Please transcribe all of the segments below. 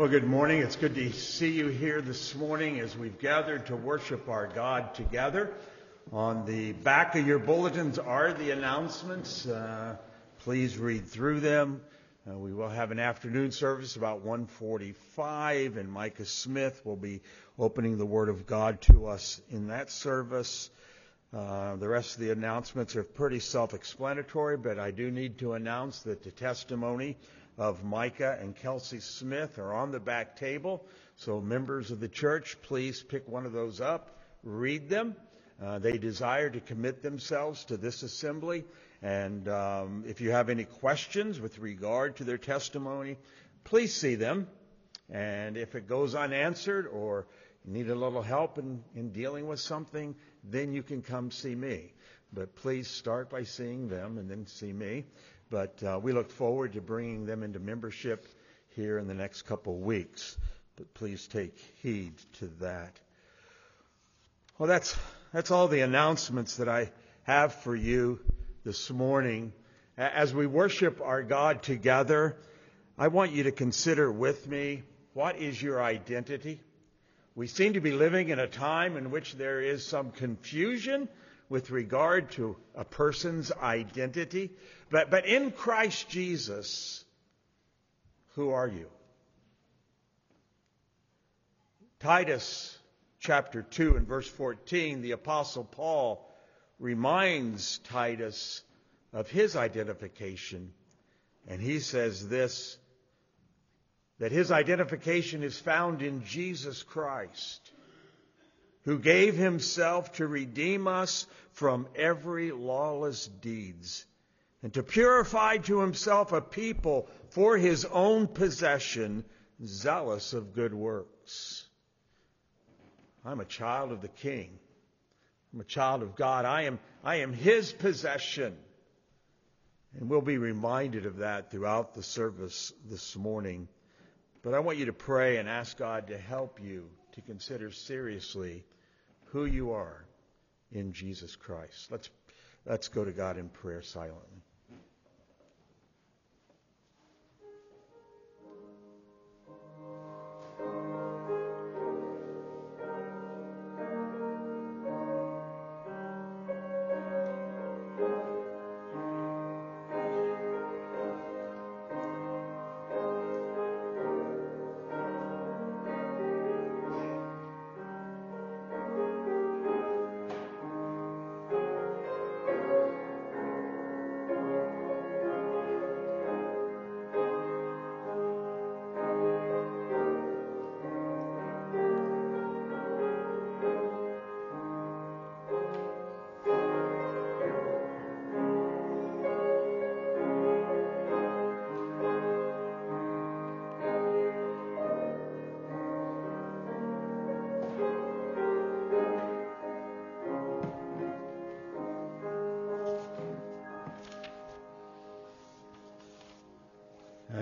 Well, good morning. It's good to see you here this morning as we've gathered to worship our God together. On the back of your bulletins are the announcements. Uh, please read through them. Uh, we will have an afternoon service about 1:45, and Micah Smith will be opening the Word of God to us in that service. Uh, the rest of the announcements are pretty self-explanatory, but I do need to announce that the testimony of Micah and Kelsey Smith are on the back table. So members of the church, please pick one of those up, read them. Uh, they desire to commit themselves to this assembly. And um, if you have any questions with regard to their testimony, please see them. And if it goes unanswered or you need a little help in, in dealing with something, then you can come see me. But please start by seeing them and then see me. But uh, we look forward to bringing them into membership here in the next couple weeks. But please take heed to that. Well, that's, that's all the announcements that I have for you this morning. As we worship our God together, I want you to consider with me what is your identity? We seem to be living in a time in which there is some confusion with regard to a person's identity. But, but in Christ Jesus, who are you? Titus chapter 2 and verse 14, the apostle Paul reminds Titus of his identification. And he says this, that his identification is found in Jesus Christ who gave himself to redeem us from every lawless deeds and to purify to himself a people for his own possession, zealous of good works. I'm a child of the King. I'm a child of God. I am, I am his possession. And we'll be reminded of that throughout the service this morning. But I want you to pray and ask God to help you to consider seriously who you are in Jesus Christ. Let's, let's go to God in prayer silently.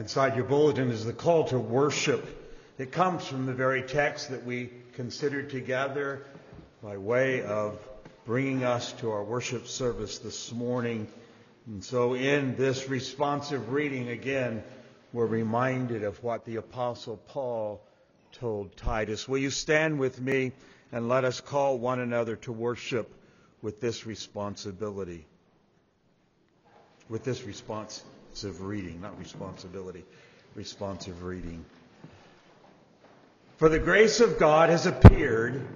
Inside your bulletin is the call to worship. It comes from the very text that we considered together by way of bringing us to our worship service this morning. And so in this responsive reading again, we're reminded of what the apostle Paul told Titus. Will you stand with me and let us call one another to worship with this responsibility? With this response responsive reading, not responsibility, responsive reading. For the grace of God has appeared,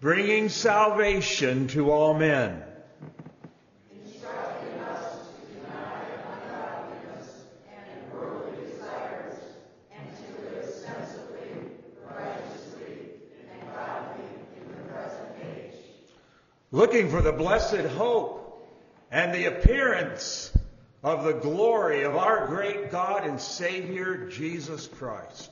bringing salvation to all men. looking for the blessed hope and the appearance of the glory of our great God and Savior, Jesus Christ.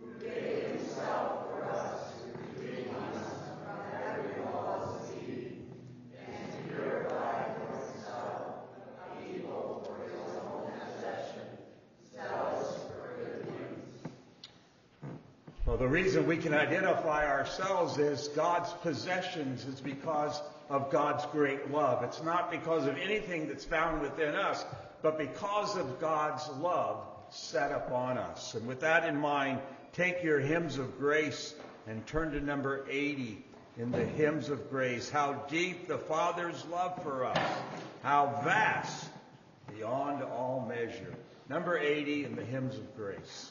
Who gave himself for us to redeem us from every lawless deed and to purify for himself a people for his own possession, zealous for good things. Well, the reason we can identify ourselves as God's possessions is because of God's great love. It's not because of anything that's found within us, but because of God's love set upon us. And with that in mind, take your hymns of grace and turn to number 80 in the hymns of grace. How deep the Father's love for us, how vast beyond all measure. Number 80 in the hymns of grace.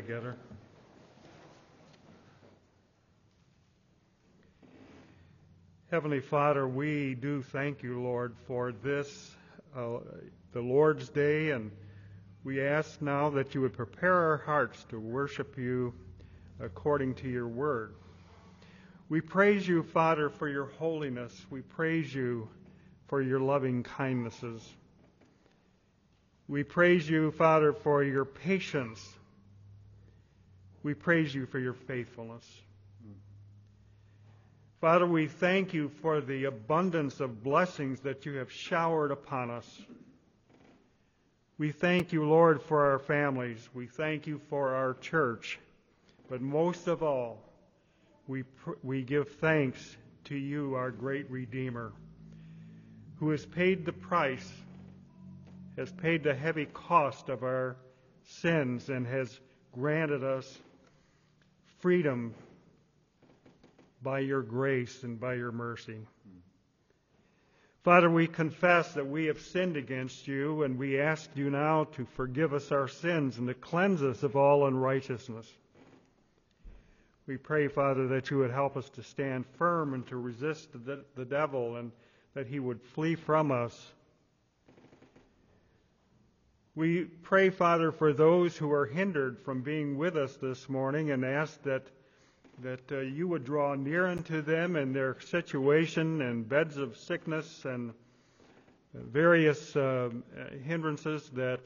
Together. Heavenly Father, we do thank you, Lord, for this, uh, the Lord's Day, and we ask now that you would prepare our hearts to worship you according to your word. We praise you, Father, for your holiness. We praise you for your loving kindnesses. We praise you, Father, for your patience we praise you for your faithfulness. Father, we thank you for the abundance of blessings that you have showered upon us. We thank you, Lord, for our families. We thank you for our church. But most of all, we, we give thanks to you, our great Redeemer, who has paid the price, has paid the heavy cost of our sins, and has granted us freedom by your grace and by your mercy. Father, we confess that we have sinned against you, and we ask you now to forgive us our sins and to cleanse us of all unrighteousness. We pray, Father, that you would help us to stand firm and to resist the, the devil and that he would flee from us. We pray, Father, for those who are hindered from being with us this morning and ask that, that uh, you would draw near unto them in their situation and beds of sickness and various uh, hindrances that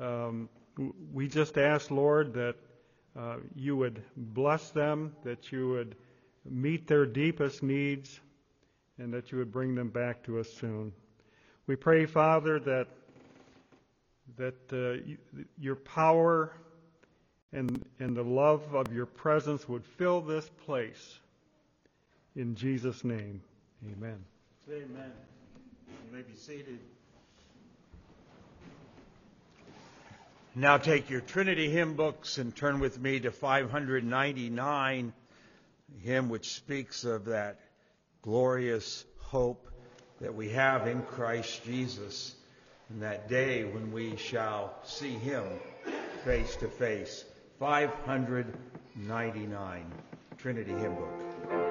um, we just ask, Lord, that uh, you would bless them, that you would meet their deepest needs, and that you would bring them back to us soon. We pray, Father, that that uh, your power and, and the love of your presence would fill this place. In Jesus' name, amen. Amen. You may be seated. Now take your Trinity hymn books and turn with me to 599, hymn which speaks of that glorious hope that we have in Christ Jesus in that day when we shall see him face to face. 599, Trinity hymn book.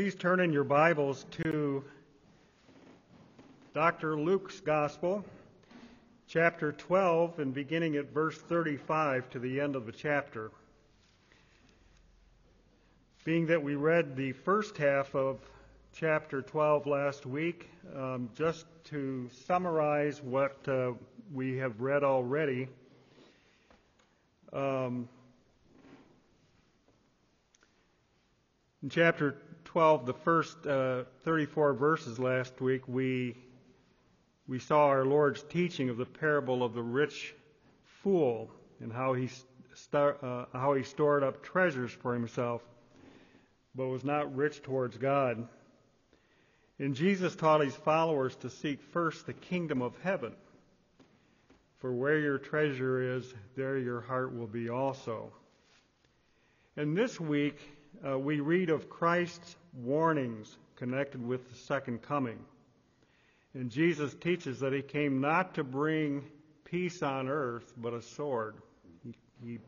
Please turn in your Bibles to Dr. Luke's Gospel, chapter 12, and beginning at verse 35 to the end of the chapter. Being that we read the first half of chapter 12 last week, um, just to summarize what uh, we have read already. Um, in chapter 12, the first uh, 34 verses last week, we we saw our Lord's teaching of the parable of the rich fool and how he uh, how he stored up treasures for himself, but was not rich towards God. And Jesus taught his followers to seek first the kingdom of heaven. For where your treasure is, there your heart will be also. And this week, uh, we read of Christ's warnings connected with the second coming. And Jesus teaches that he came not to bring peace on earth, but a sword. He, he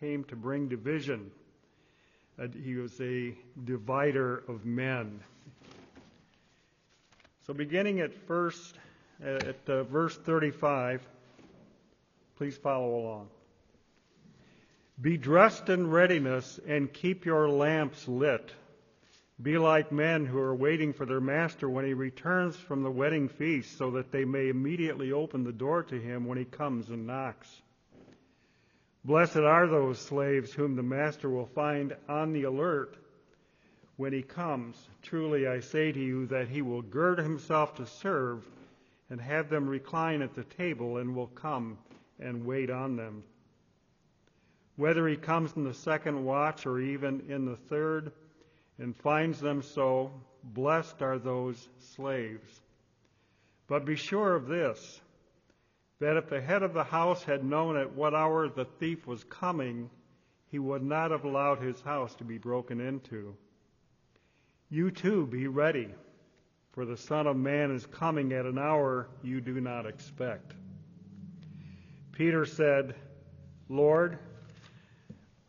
came to bring division. Uh, he was a divider of men. So, beginning at first at uh, verse 35, please follow along. Be dressed in readiness and keep your lamps lit. Be like men who are waiting for their master when he returns from the wedding feast, so that they may immediately open the door to him when he comes and knocks. Blessed are those slaves whom the master will find on the alert when he comes. Truly I say to you that he will gird himself to serve and have them recline at the table and will come and wait on them. Whether he comes in the second watch or even in the third, and finds them so, blessed are those slaves. But be sure of this that if the head of the house had known at what hour the thief was coming, he would not have allowed his house to be broken into. You too be ready, for the Son of Man is coming at an hour you do not expect. Peter said, Lord,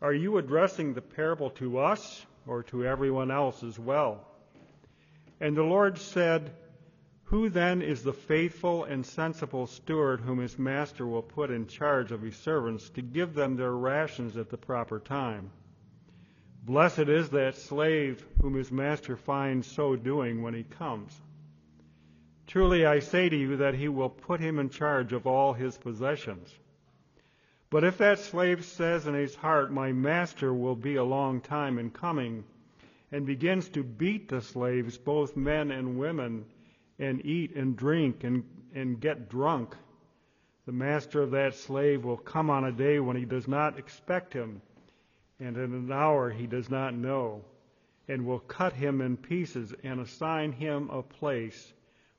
are you addressing the parable to us? or to everyone else as well. And the Lord said, Who then is the faithful and sensible steward whom his master will put in charge of his servants to give them their rations at the proper time? Blessed is that slave whom his master finds so doing when he comes. Truly I say to you that he will put him in charge of all his possessions. But if that slave says in his heart, My master will be a long time in coming, and begins to beat the slaves, both men and women, and eat and drink and, and get drunk, the master of that slave will come on a day when he does not expect him, and in an hour he does not know, and will cut him in pieces and assign him a place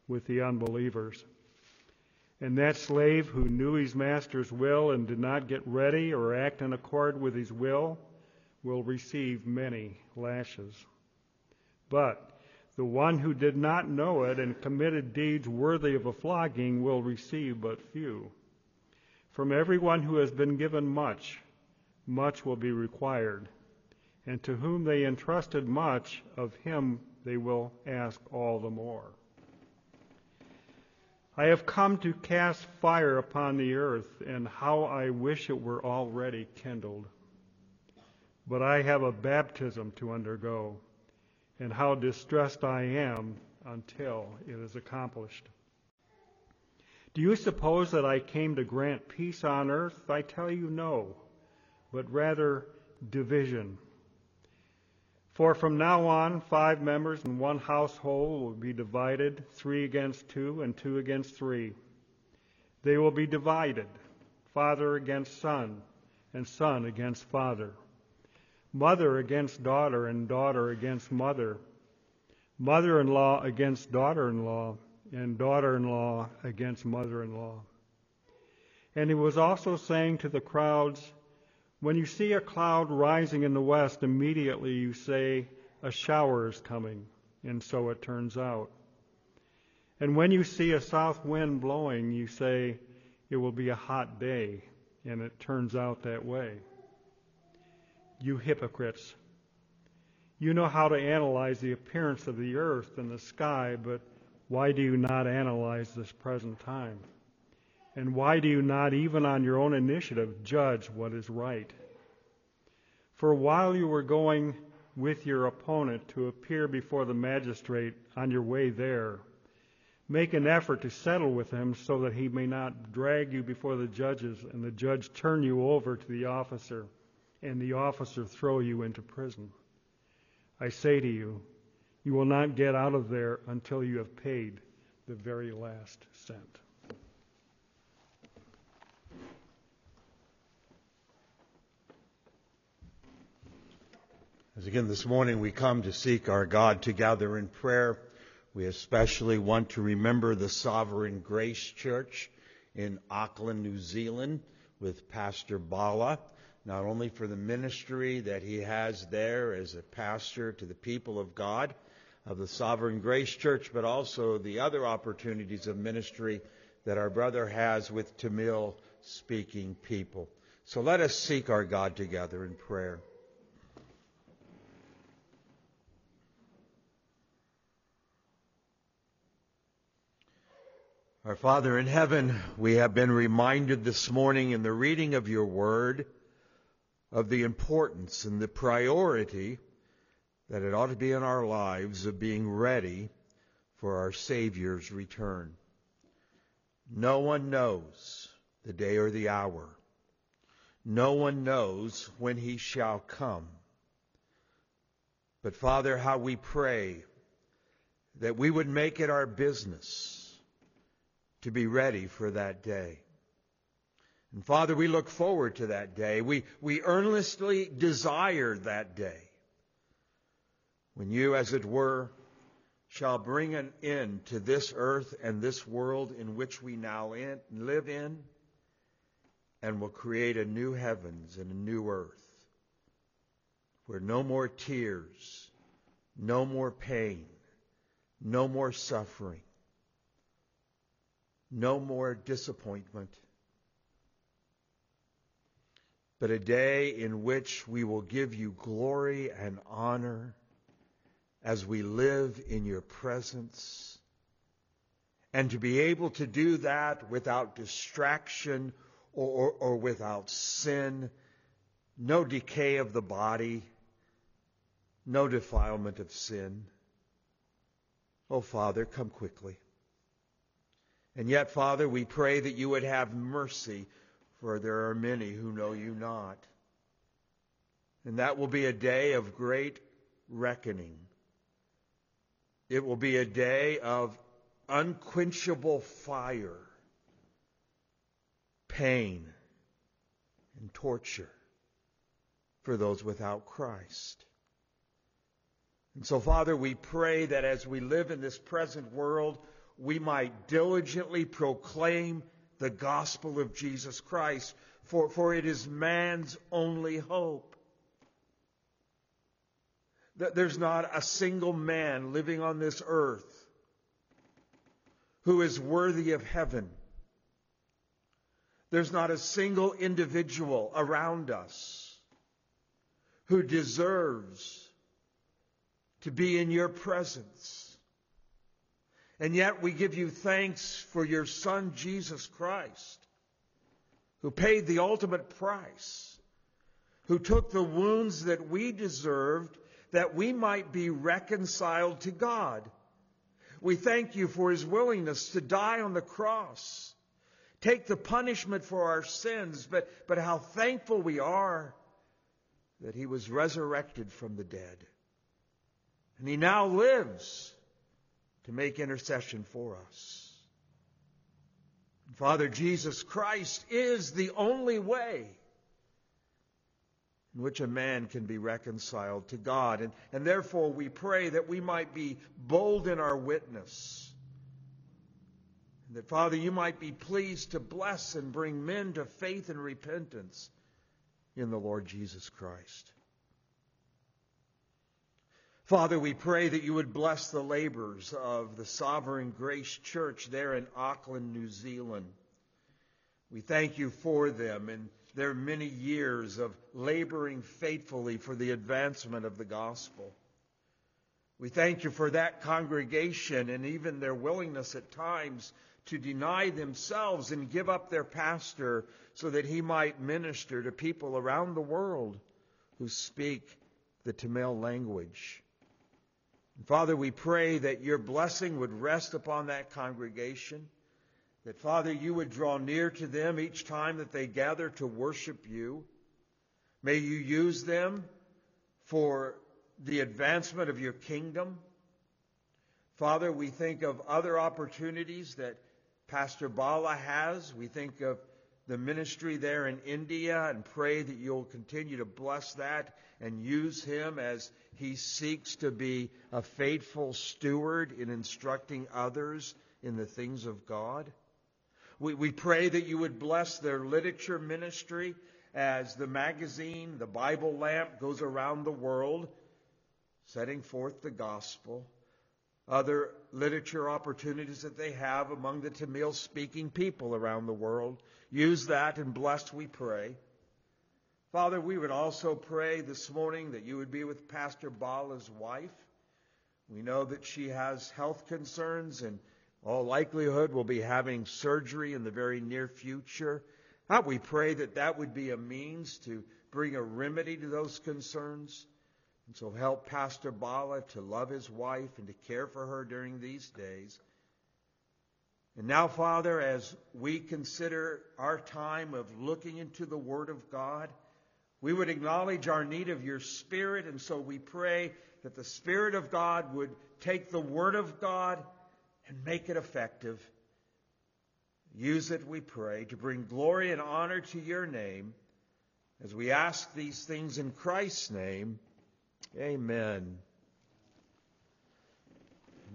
with the unbelievers. And that slave who knew his master's will and did not get ready or act in accord with his will will receive many lashes. But the one who did not know it and committed deeds worthy of a flogging will receive but few. From everyone who has been given much, much will be required. And to whom they entrusted much, of him they will ask all the more. I have come to cast fire upon the earth, and how I wish it were already kindled. But I have a baptism to undergo, and how distressed I am until it is accomplished. Do you suppose that I came to grant peace on earth? I tell you no, but rather division. For from now on, five members in one household will be divided, three against two and two against three. They will be divided, father against son, and son against father, mother against daughter, and daughter against mother, mother in law against daughter in law, and daughter in law against mother in law. And he was also saying to the crowds, when you see a cloud rising in the west, immediately you say, A shower is coming, and so it turns out. And when you see a south wind blowing, you say, It will be a hot day, and it turns out that way. You hypocrites. You know how to analyze the appearance of the earth and the sky, but why do you not analyze this present time? And why do you not, even on your own initiative, judge what is right? For while you were going with your opponent to appear before the magistrate on your way there, make an effort to settle with him so that he may not drag you before the judges and the judge turn you over to the officer and the officer throw you into prison. I say to you, you will not get out of there until you have paid the very last cent. As again this morning we come to seek our God together in prayer, we especially want to remember the Sovereign Grace Church in Auckland, New Zealand with Pastor Bala, not only for the ministry that he has there as a pastor to the people of God of the Sovereign Grace Church, but also the other opportunities of ministry that our brother has with Tamil speaking people. So let us seek our God together in prayer. Our Father in heaven, we have been reminded this morning in the reading of your word of the importance and the priority that it ought to be in our lives of being ready for our Savior's return. No one knows the day or the hour. No one knows when he shall come. But Father, how we pray that we would make it our business to be ready for that day. And Father, we look forward to that day. We, we earnestly desire that day when you, as it were, shall bring an end to this earth and this world in which we now in, live in and will create a new heavens and a new earth where no more tears, no more pain, no more suffering, no more disappointment, but a day in which we will give you glory and honor as we live in your presence. And to be able to do that without distraction or, or, or without sin, no decay of the body, no defilement of sin. Oh, Father, come quickly. And yet, Father, we pray that you would have mercy, for there are many who know you not. And that will be a day of great reckoning. It will be a day of unquenchable fire, pain, and torture for those without Christ. And so, Father, we pray that as we live in this present world, we might diligently proclaim the gospel of Jesus Christ, for, for it is man's only hope. That there's not a single man living on this earth who is worthy of heaven. There's not a single individual around us who deserves to be in your presence. And yet we give you thanks for your Son, Jesus Christ, who paid the ultimate price, who took the wounds that we deserved that we might be reconciled to God. We thank you for his willingness to die on the cross, take the punishment for our sins, but, but how thankful we are that he was resurrected from the dead. And he now lives to make intercession for us. Father, Jesus Christ is the only way in which a man can be reconciled to God. And, and therefore, we pray that we might be bold in our witness. And that, Father, you might be pleased to bless and bring men to faith and repentance in the Lord Jesus Christ. Father, we pray that you would bless the labors of the Sovereign Grace Church there in Auckland, New Zealand. We thank you for them and their many years of laboring faithfully for the advancement of the gospel. We thank you for that congregation and even their willingness at times to deny themselves and give up their pastor so that he might minister to people around the world who speak the Tamil language. Father, we pray that your blessing would rest upon that congregation, that, Father, you would draw near to them each time that they gather to worship you. May you use them for the advancement of your kingdom. Father, we think of other opportunities that Pastor Bala has. We think of the ministry there in India and pray that you'll continue to bless that and use him as he seeks to be a faithful steward in instructing others in the things of God. We, we pray that you would bless their literature ministry as the magazine, the Bible lamp, goes around the world, setting forth the gospel. Other literature opportunities that they have among the Tamil speaking people around the world. Use that and bless, we pray. Father, we would also pray this morning that you would be with Pastor Bala's wife. We know that she has health concerns and all likelihood will be having surgery in the very near future. We pray that that would be a means to bring a remedy to those concerns. And so help Pastor Bala to love his wife and to care for her during these days. And now, Father, as we consider our time of looking into the Word of God, we would acknowledge our need of your Spirit, and so we pray that the Spirit of God would take the Word of God and make it effective. Use it, we pray, to bring glory and honor to your name as we ask these things in Christ's name. Amen.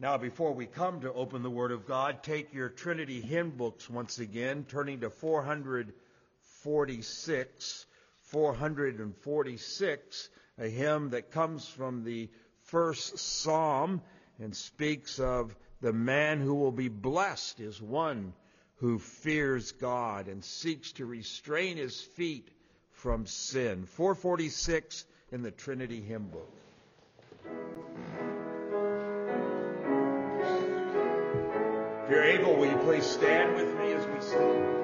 Now, before we come to open the Word of God, take your Trinity hymn books once again, turning to 446. 446, a hymn that comes from the first psalm and speaks of the man who will be blessed is one who fears God and seeks to restrain his feet from sin. 446 in the Trinity hymn book. If you're able, will you please stand with me as we sing?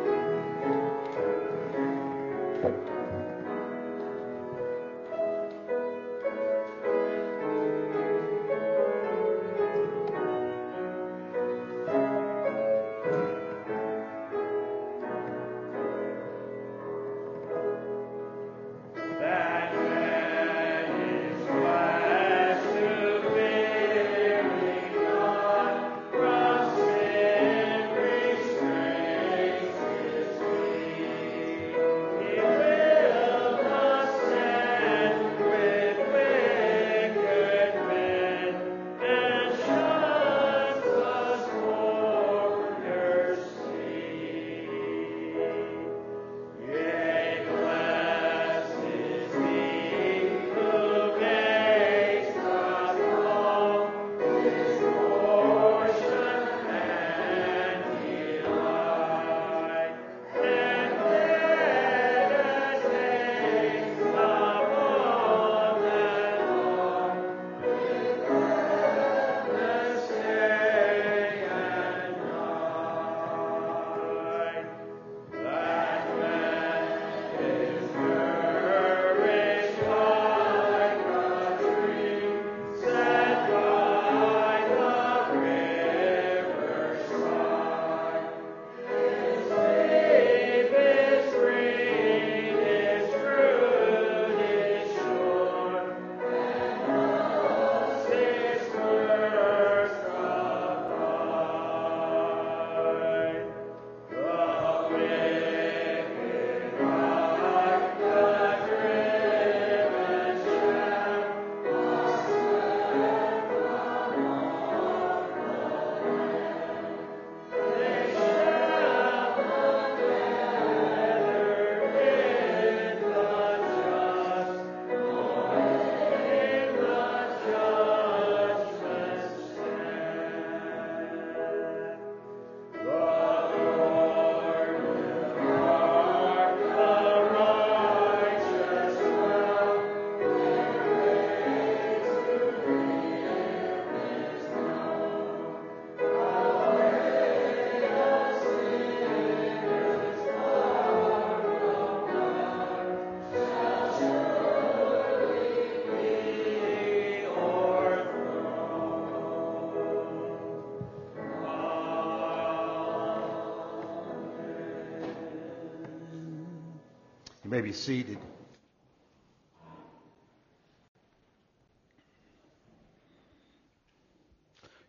May be seated.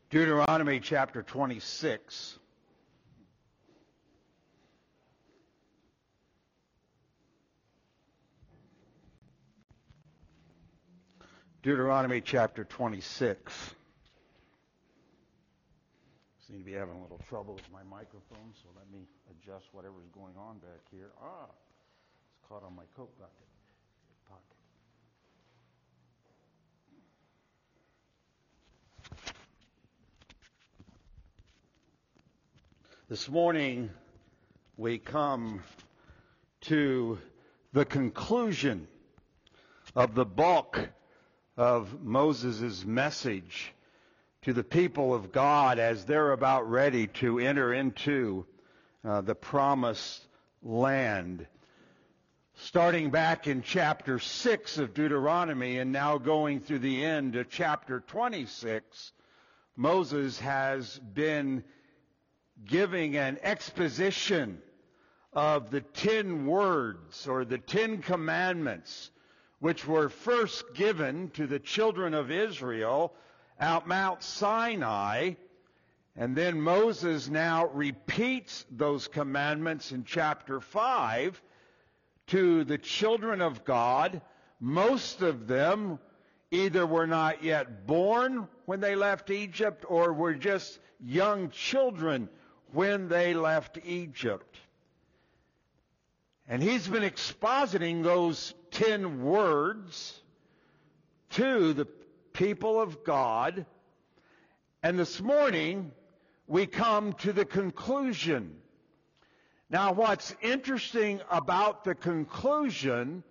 Deuteronomy chapter 26. Deuteronomy chapter 26. Seem to be having a little trouble with my microphone, so let me adjust. whatever's going on back here. Ah, caught on my coat bucket. pocket. This morning, we come to the conclusion of the bulk of Moses' message to the people of God as they're about ready to enter into uh, the promised land. Starting back in chapter 6 of Deuteronomy and now going through the end of chapter 26, Moses has been giving an exposition of the ten words or the ten commandments which were first given to the children of Israel out Mount Sinai. And then Moses now repeats those commandments in chapter 5 to the children of God. Most of them either were not yet born when they left Egypt or were just young children when they left Egypt. And he's been expositing those ten words to the people of God. And this morning, we come to the conclusion. Now, what's interesting about the conclusion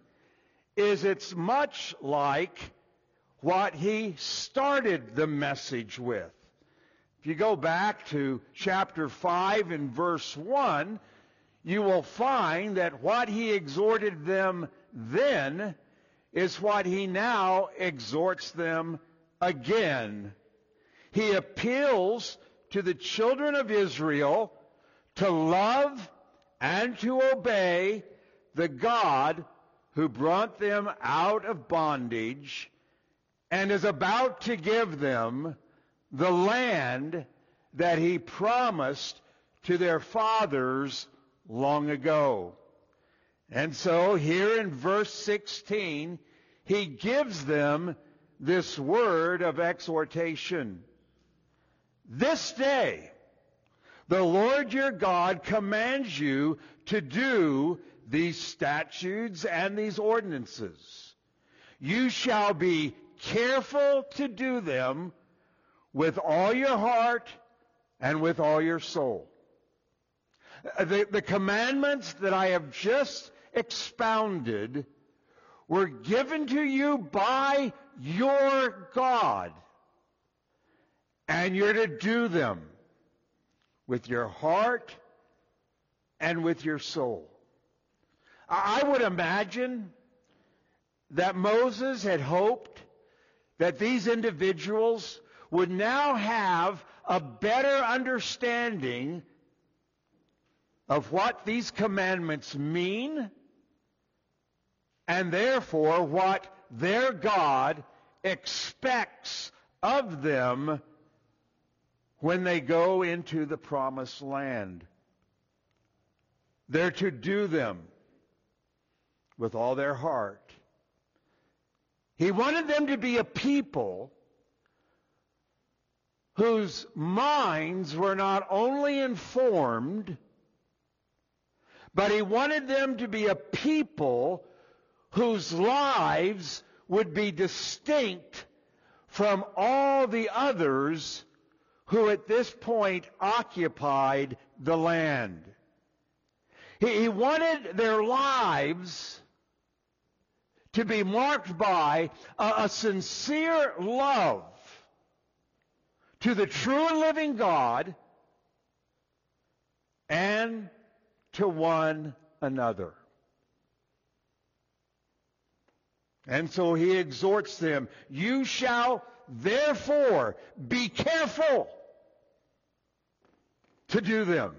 is it's much like what he started the message with. If you go back to chapter 5 and verse 1, you will find that what he exhorted them then is what he now exhorts them again. He appeals to the children of Israel to love and to obey the God who brought them out of bondage and is about to give them the land that he promised to their fathers long ago. And so here in verse 16, he gives them this word of exhortation. This day, the Lord your God commands you to do these statutes and these ordinances. You shall be careful to do them with all your heart and with all your soul. The, the commandments that I have just expounded were given to you by your God. And you're to do them with your heart and with your soul. I would imagine that Moses had hoped that these individuals would now have a better understanding of what these commandments mean and therefore what their God expects of them when they go into the promised land. They're to do them with all their heart. He wanted them to be a people whose minds were not only informed, but he wanted them to be a people whose lives would be distinct from all the others who at this point occupied the land. He, he wanted their lives to be marked by a, a sincere love to the true and living God and to one another. And so he exhorts them, you shall therefore be careful to do them.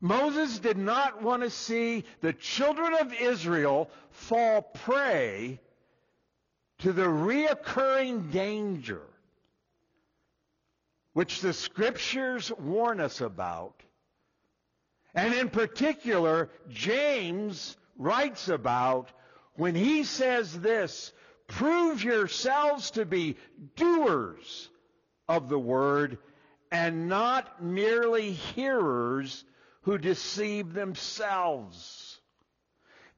Moses did not want to see the children of Israel fall prey to the reoccurring danger which the scriptures warn us about. And in particular, James writes about when he says this, prove yourselves to be doers of the word and not merely hearers who deceive themselves.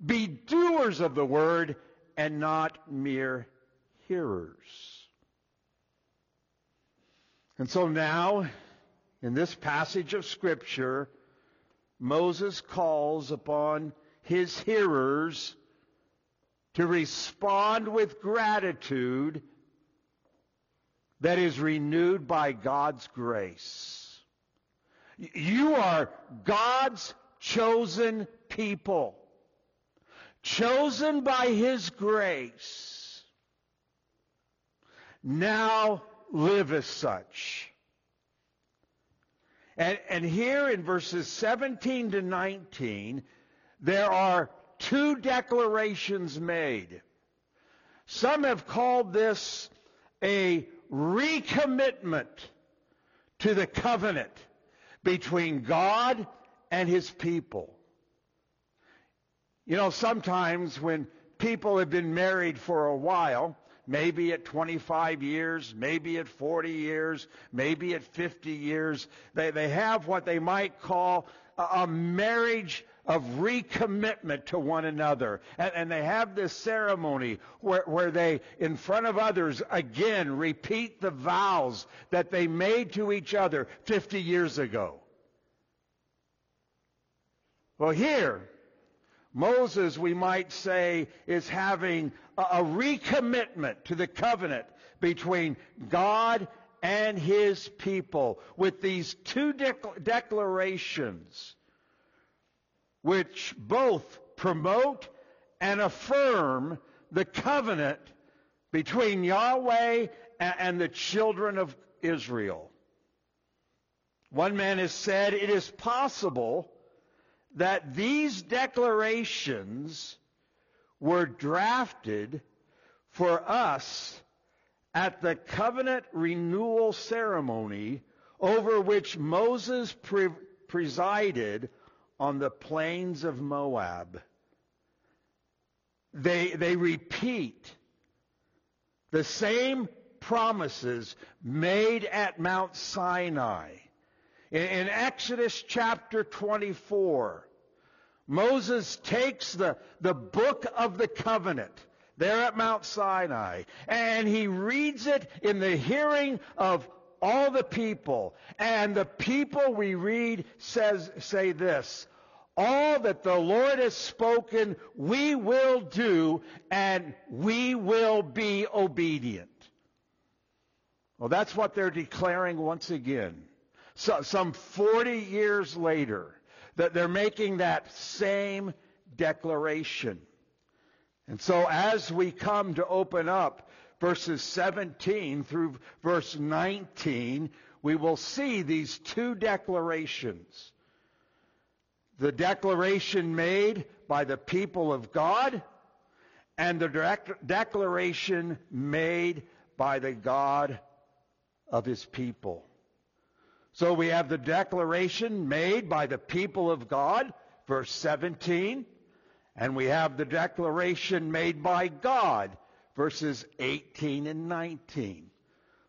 Be doers of the word and not mere hearers. And so now, in this passage of Scripture, Moses calls upon his hearers to respond with gratitude that is renewed by God's grace. You are God's chosen people, chosen by His grace. Now live as such. And, and here in verses 17 to 19, there are two declarations made. Some have called this a recommitment to the covenant between God and His people. You know, sometimes when people have been married for a while, maybe at 25 years, maybe at 40 years, maybe at 50 years, they, they have what they might call a, a marriage of recommitment to one another. And, and, they have this ceremony where, where they, in front of others, again repeat the vows that they made to each other 50 years ago. Well, here, Moses, we might say, is having a, a recommitment to the covenant between God and his people with these two declarations which both promote and affirm the covenant between Yahweh and the children of Israel. One man has said it is possible that these declarations were drafted for us at the covenant renewal ceremony over which Moses pre- presided on the plains of Moab. They, they repeat the same promises made at Mount Sinai. In, in Exodus chapter 24, Moses takes the, the book of the covenant there at Mount Sinai and he reads it in the hearing of all the people. And the people we read says, say this, all that the Lord has spoken, we will do, and we will be obedient. Well, that's what they're declaring once again. So, some 40 years later, that they're making that same declaration. And so as we come to open up verses 17 through verse 19, we will see these two declarations the declaration made by the people of God and the declaration made by the God of his people. So we have the declaration made by the people of God, verse 17, and we have the declaration made by God, verses 18 and 19.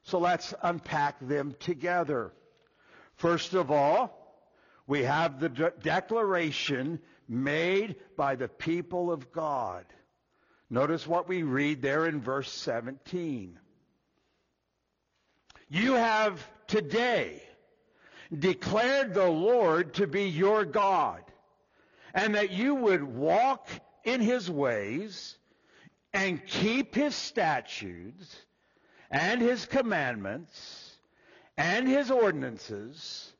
So let's unpack them together. First of all, we have the de- declaration made by the people of God. Notice what we read there in verse 17. You have today declared the Lord to be your God, and that you would walk in his ways and keep his statutes and his commandments and his ordinances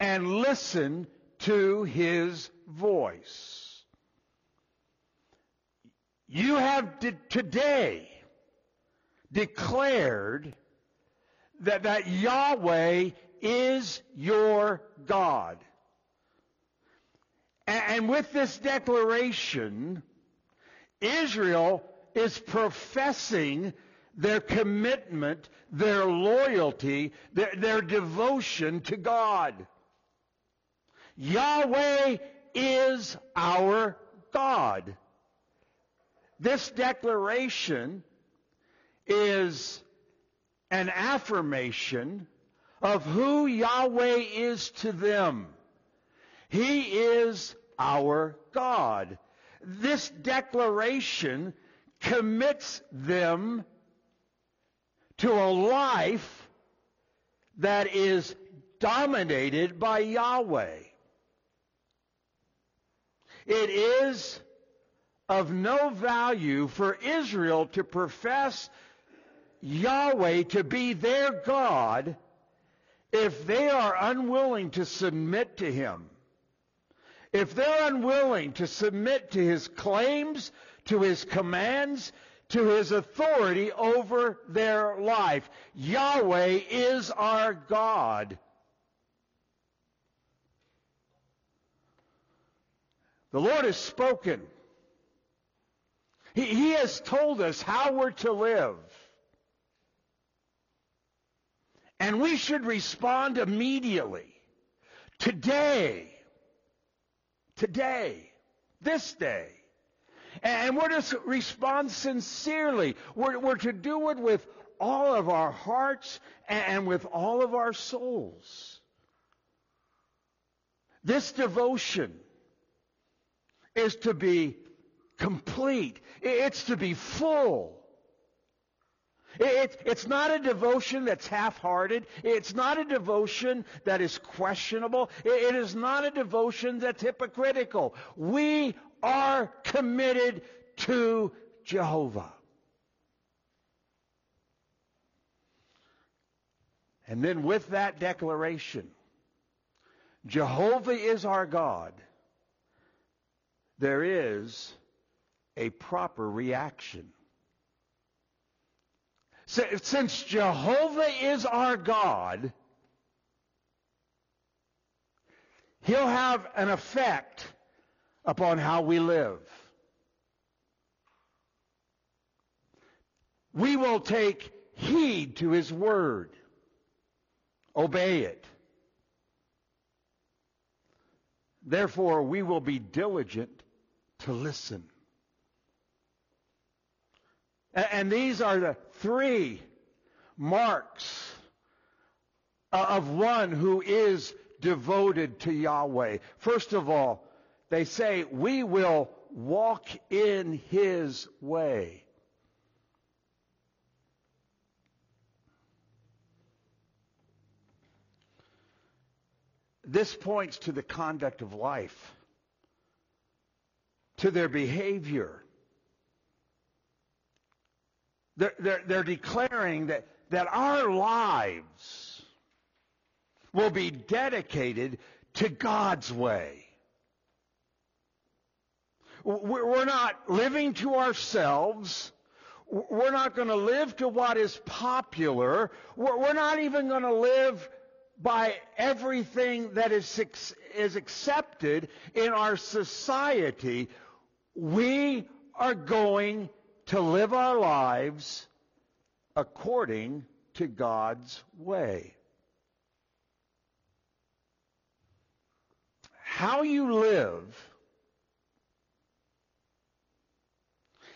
and listen to his voice. You have de- today declared that, that Yahweh is your God. And, and with this declaration, Israel is professing their commitment, their loyalty, their, their devotion to God. Yahweh is our God. This declaration is an affirmation of who Yahweh is to them. He is our God. This declaration commits them to a life that is dominated by Yahweh. It is of no value for Israel to profess Yahweh to be their God if they are unwilling to submit to Him. If they're unwilling to submit to His claims, to His commands, to His authority over their life. Yahweh is our God. The Lord has spoken. He, he has told us how we're to live. And we should respond immediately. Today. Today. This day. And we're to respond sincerely. We're, we're to do it with all of our hearts and with all of our souls. This devotion is to be complete. It's to be full. it's not a devotion that's half-hearted. It's not a devotion that is questionable. it is not a devotion that's hypocritical. We are committed to Jehovah. And then with that declaration, Jehovah is our God, there is a proper reaction. Since Jehovah is our God, He'll have an effect upon how we live. We will take heed to His Word, obey it. Therefore, we will be diligent to listen. And these are the three marks of one who is devoted to Yahweh. First of all, they say, we will walk in his way. This points to the conduct of life, to their behavior. They're, they're, they're declaring that, that our lives will be dedicated to God's way. We're not living to ourselves. We're not going to live to what is popular. We're not even going to live by everything that is, is accepted in our society. We are going to live our lives according to God's way. How you live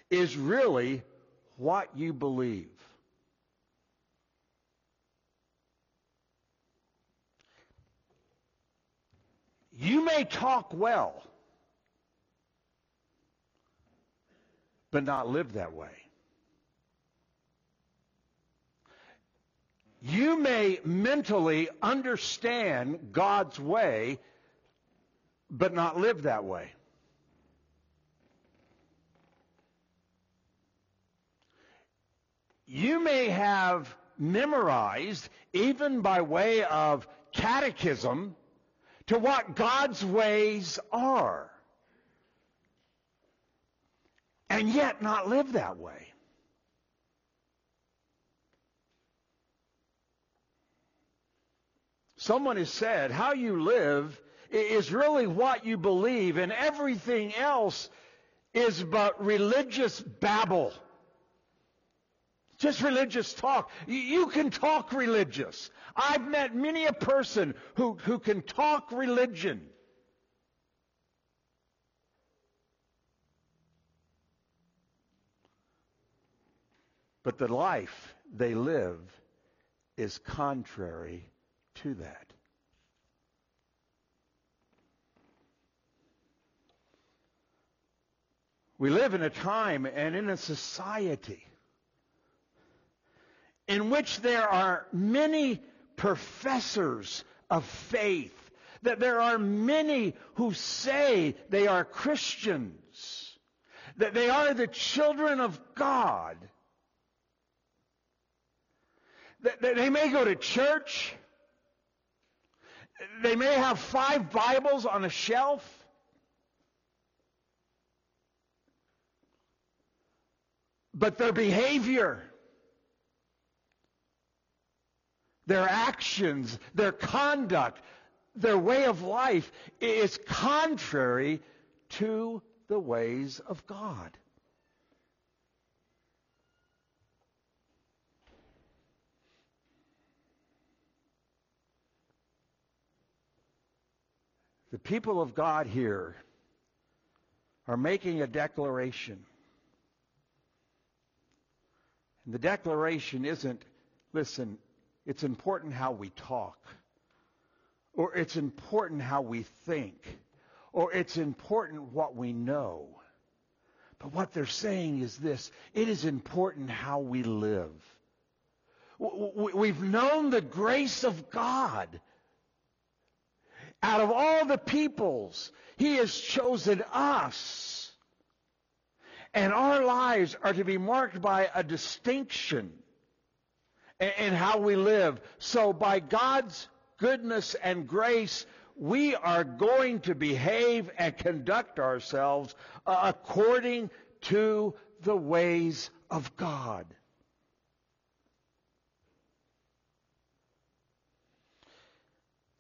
is really what you believe. You may talk well, but not live that way. You may mentally understand God's way, but not live that way. you may have memorized, even by way of catechism, to what God's ways are, and yet not live that way. Someone has said, how you live is really what you believe, and everything else is but religious babble. Just religious talk. You can talk religious. I've met many a person who, who can talk religion. But the life they live is contrary to that. We live in a time and in a society in which there are many professors of faith, that there are many who say they are Christians, that they are the children of God, they may go to church, they may have five Bibles on a shelf, but their behavior, their actions, their conduct, their way of life is contrary to the ways of God. People of God here are making a declaration. And the declaration isn't, listen, it's important how we talk, or it's important how we think, or it's important what we know. But what they're saying is this it is important how we live. We've known the grace of God. Out of all the peoples, He has chosen us. And our lives are to be marked by a distinction in how we live. So by God's goodness and grace, we are going to behave and conduct ourselves uh, according to the ways of God.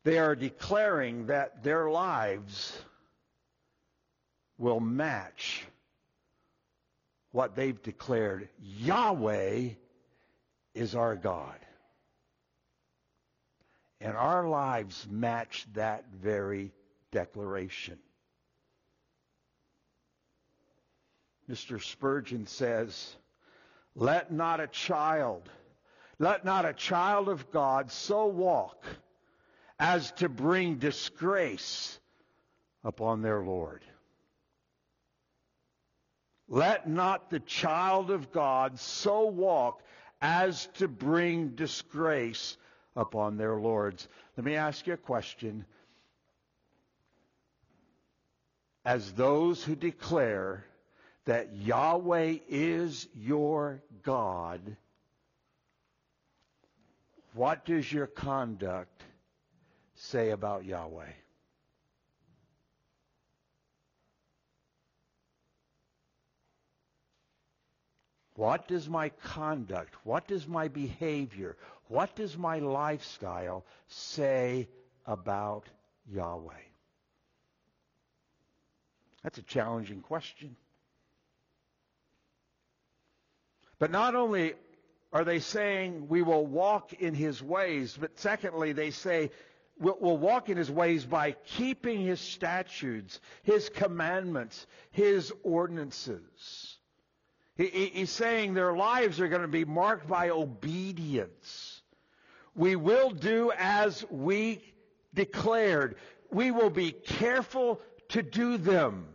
They are declaring that their lives will match what they've declared. Yahweh is our God. And our lives match that very declaration. Mr. Spurgeon says, Let not a child, let not a child of God so walk as to bring disgrace upon their Lord. Let not the child of God so walk as to bring disgrace upon their lords. Let me ask you a question. As those who declare that Yahweh is your God, what does your conduct say about Yahweh? What does my conduct, what does my behavior, what does my lifestyle say about Yahweh? That's a challenging question. But not only are they saying we will walk in his ways, but secondly, they say we'll, walk in his ways by keeping his statutes, his commandments, his ordinances. He, he, he's saying their lives are going to be marked by obedience. We will do as we declared. We will be careful to do them.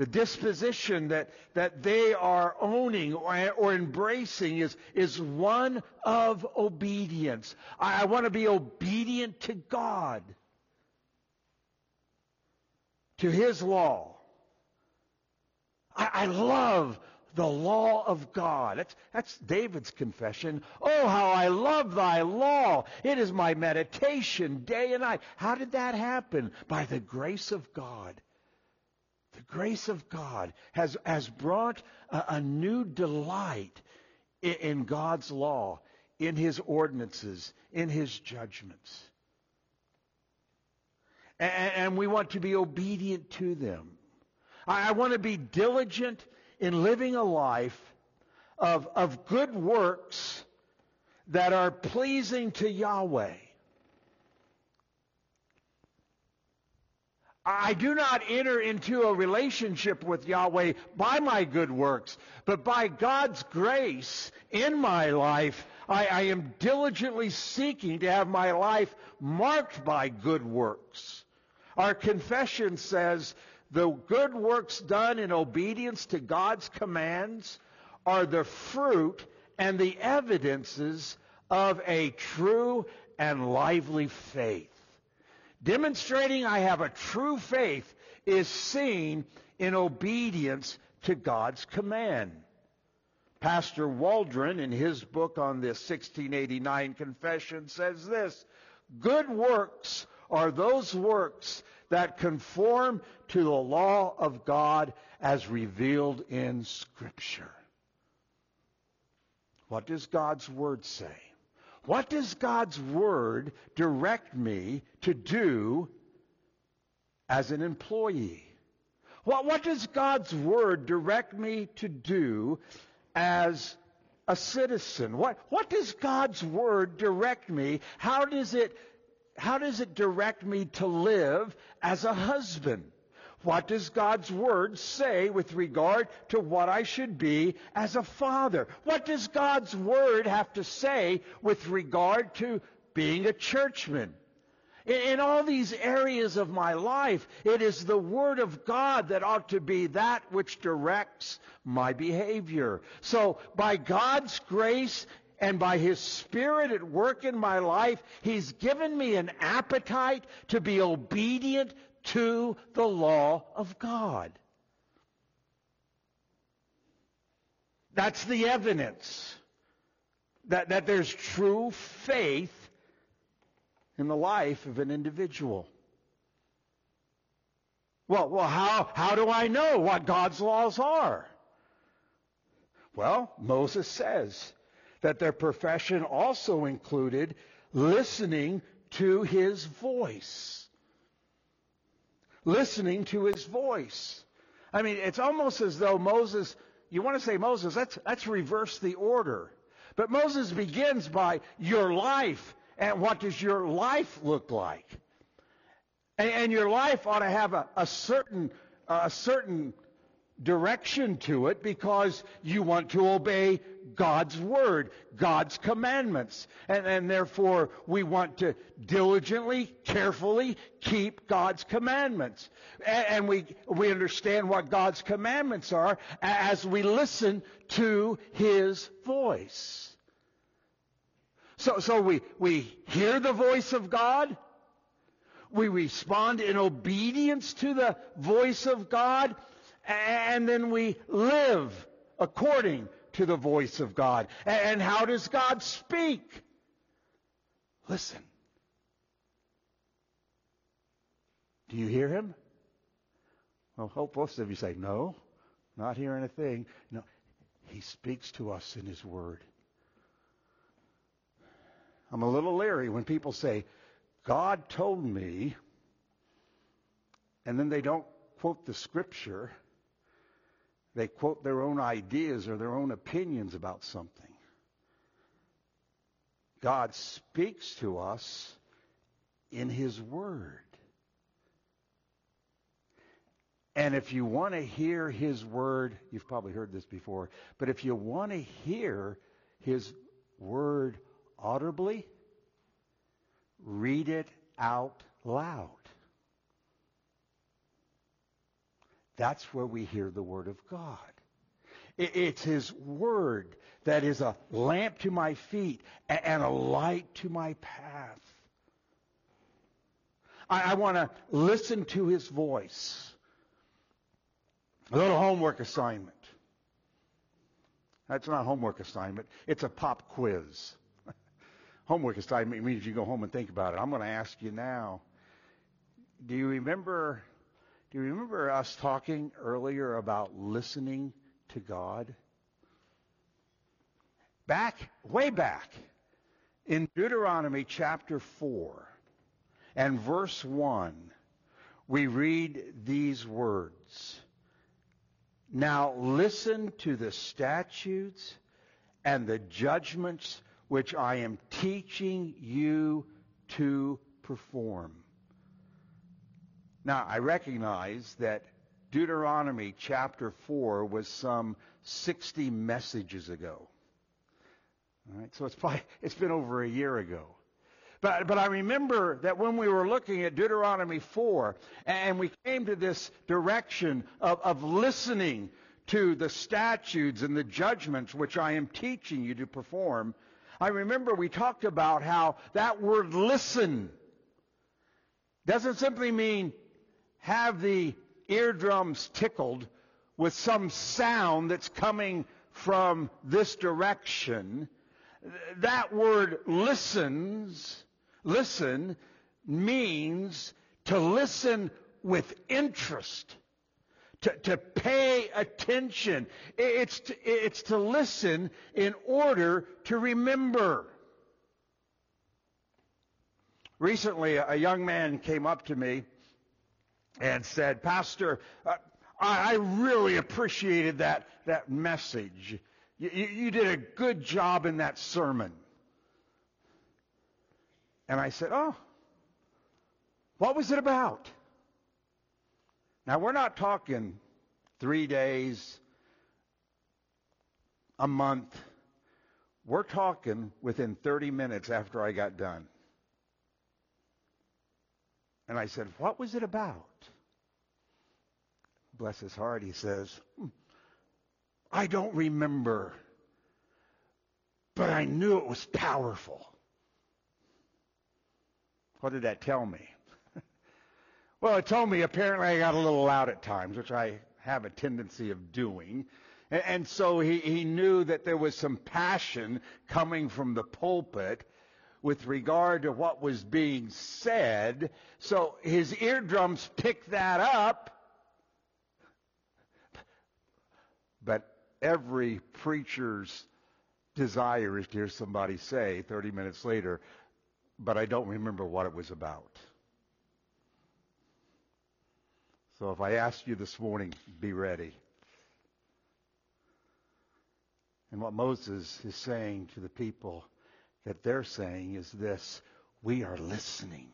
The disposition that, that they are owning or, or embracing is, is one of obedience. I, I want to be obedient to God to his law. I, I love the law of God. That's, that's David's confession. Oh, how I love thy law. It is my meditation day and night. How did that happen? By the grace of God. The grace of God has, has brought a, a new delight in, in God's law, in his ordinances, in his judgments and, and we want to be obedient to them. I, I want to be diligent in living a life of, of good works that are pleasing to Yahweh. I do not enter into a relationship with Yahweh by my good works, but by God's grace in my life, I, I am diligently seeking to have my life marked by good works. Our confession says the good works done in obedience to God's commands are the fruit and the evidences of a true and lively faith. Demonstrating I have a true faith is seen in obedience to God's command. Pastor Waldron, in his book on the 1689 Confession, says this Good works are those works that conform to the law of God as revealed in Scripture. What does God's Word say? What does God's Word direct me to do as an employee? What, what does God's Word direct me to do as a citizen? What, what does God's Word direct me? How does it, how does it direct me to live as a husband? What does God's Word say with regard to what I should be as a father? What does God's Word have to say with regard to being a churchman? In, all these areas of my life, it is the Word of God that ought to be that which directs my behavior. So, by God's grace and by His Spirit at work in my life, He's given me an appetite to be obedient to the law of God. That's the evidence that, that there's true faith in the life of an individual. Well, well how, how do I know what God's laws are? Well, Moses says that their profession also included listening to his voice listening to his voice. I mean, it's almost as though Moses, you want to say Moses, let's, reverse the order. But Moses begins by your life, and what does your life look like? And, and your life ought to have a, a certain, a certain direction to it because you want to obey God's word, God's commandments. And, and therefore, we want to diligently, carefully keep God's commandments. And, and we, we understand what God's commandments are as we listen to His voice. So, so we, we hear the voice of God. We respond in obedience to the voice of God and then we live according to the voice of God. And how does God speak? Listen. Do you hear him? Well, hope most of you say, no, not hearing a thing. No, he speaks to us in his word. I'm a little leery when people say, God told me, and then they don't quote the scripture they quote their own ideas or their own opinions about something. God speaks to us in His Word. And if you want to hear His Word, you've probably heard this before, but if you want to hear His Word audibly, read it out loud. That's where we hear the Word of God. It's His Word that is a lamp to my feet and a light to my path. I, want to listen to His voice. A little homework assignment. That's not homework assignment. It's a pop quiz. homework assignment means you go home and think about it. I'm going to ask you now. Do you remember do you remember us talking earlier about listening to God? Back, way back, in Deuteronomy chapter 4 and verse 1, we read these words. Now listen to the statutes and the judgments which I am teaching you to perform. Now, I recognize that Deuteronomy chapter 4 was some 60 messages ago. All right, so it's probably it's been over a year ago. But, but I remember that when we were looking at Deuteronomy 4, and we came to this direction of, of listening to the statutes and the judgments which I am teaching you to perform, I remember we talked about how that word listen doesn't simply mean have the eardrums tickled with some sound that's coming from this direction. That word listens, listen, means to listen with interest, to, to pay attention. It's to, it's to listen in order to remember. Recently, a young man came up to me and said, Pastor, uh, I, really appreciated that, that message. You, you, you did a good job in that sermon. And I said, Oh, what was it about? Now, we're not talking three days, a month. We're talking within 30 minutes after I got done. And I said, What was it about? Bless his heart, he says, hmm, I don't remember, but I knew it was powerful. What did that tell me? well, it told me apparently I got a little loud at times, which I have a tendency of doing. And, so he, he knew that there was some passion coming from the pulpit with regard to what was being said. So his eardrums picked that up. But every preacher's desire is to hear somebody say 30 minutes later, but I don't remember what it was about. So if I ask you this morning, be ready. And what Moses is saying to the people that they're saying is this we are listening.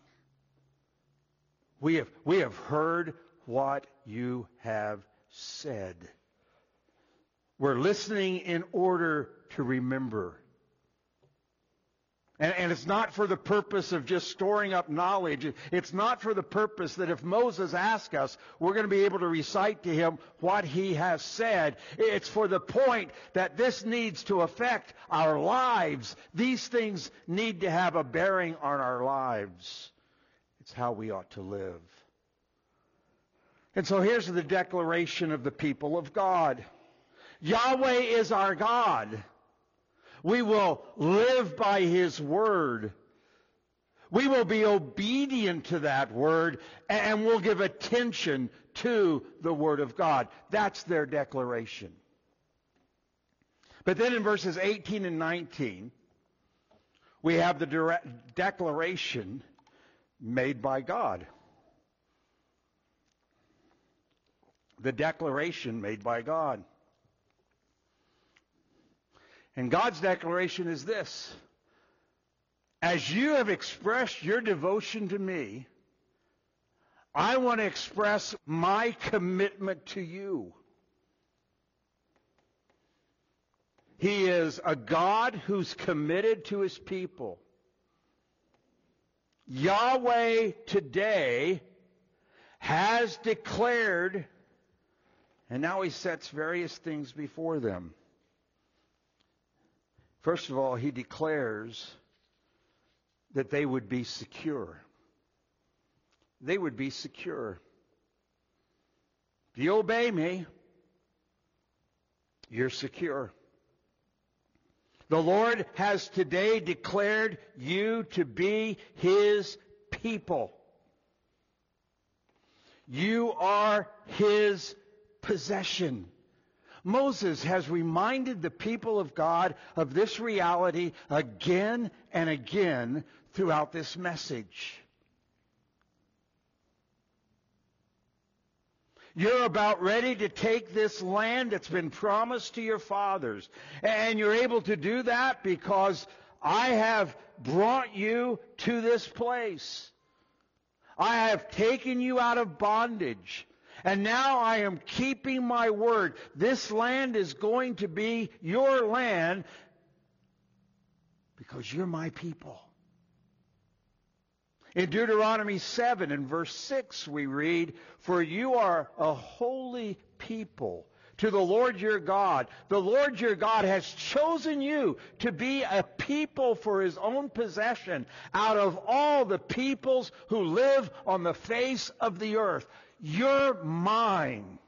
We have, we have heard what you have said. We're listening in order to remember. And, and, it's not for the purpose of just storing up knowledge. It's not for the purpose that if Moses asks us, we're going to be able to recite to him what he has said. It's for the point that this needs to affect our lives. These things need to have a bearing on our lives. It's how we ought to live. And so here's the declaration of the people of God. Yahweh is our God. We will live by His Word. We will be obedient to that Word and we'll give attention to the Word of God. That's their declaration. But then in verses 18 and 19, we have the declaration made by God. The declaration made by God. And God's declaration is this As you have expressed your devotion to me, I want to express my commitment to you. He is a God who's committed to his people. Yahweh today has declared, and now he sets various things before them. First of all, he declares that they would be secure. They would be secure. If you obey me, you're secure. The Lord has today declared you to be His people. You are His possession. Moses has reminded the people of God of this reality again and again throughout this message. You're about ready to take this land that's been promised to your fathers. And you're able to do that because I have brought you to this place. I have taken you out of bondage. And now I am keeping my word. This land is going to be your land. because you're my people. In Deuteronomy 7 and verse 6 we read, For you are a holy people to the Lord your God. The Lord your God has chosen you to be a people for his own possession out of all the peoples who live on the face of the earth. You're mine.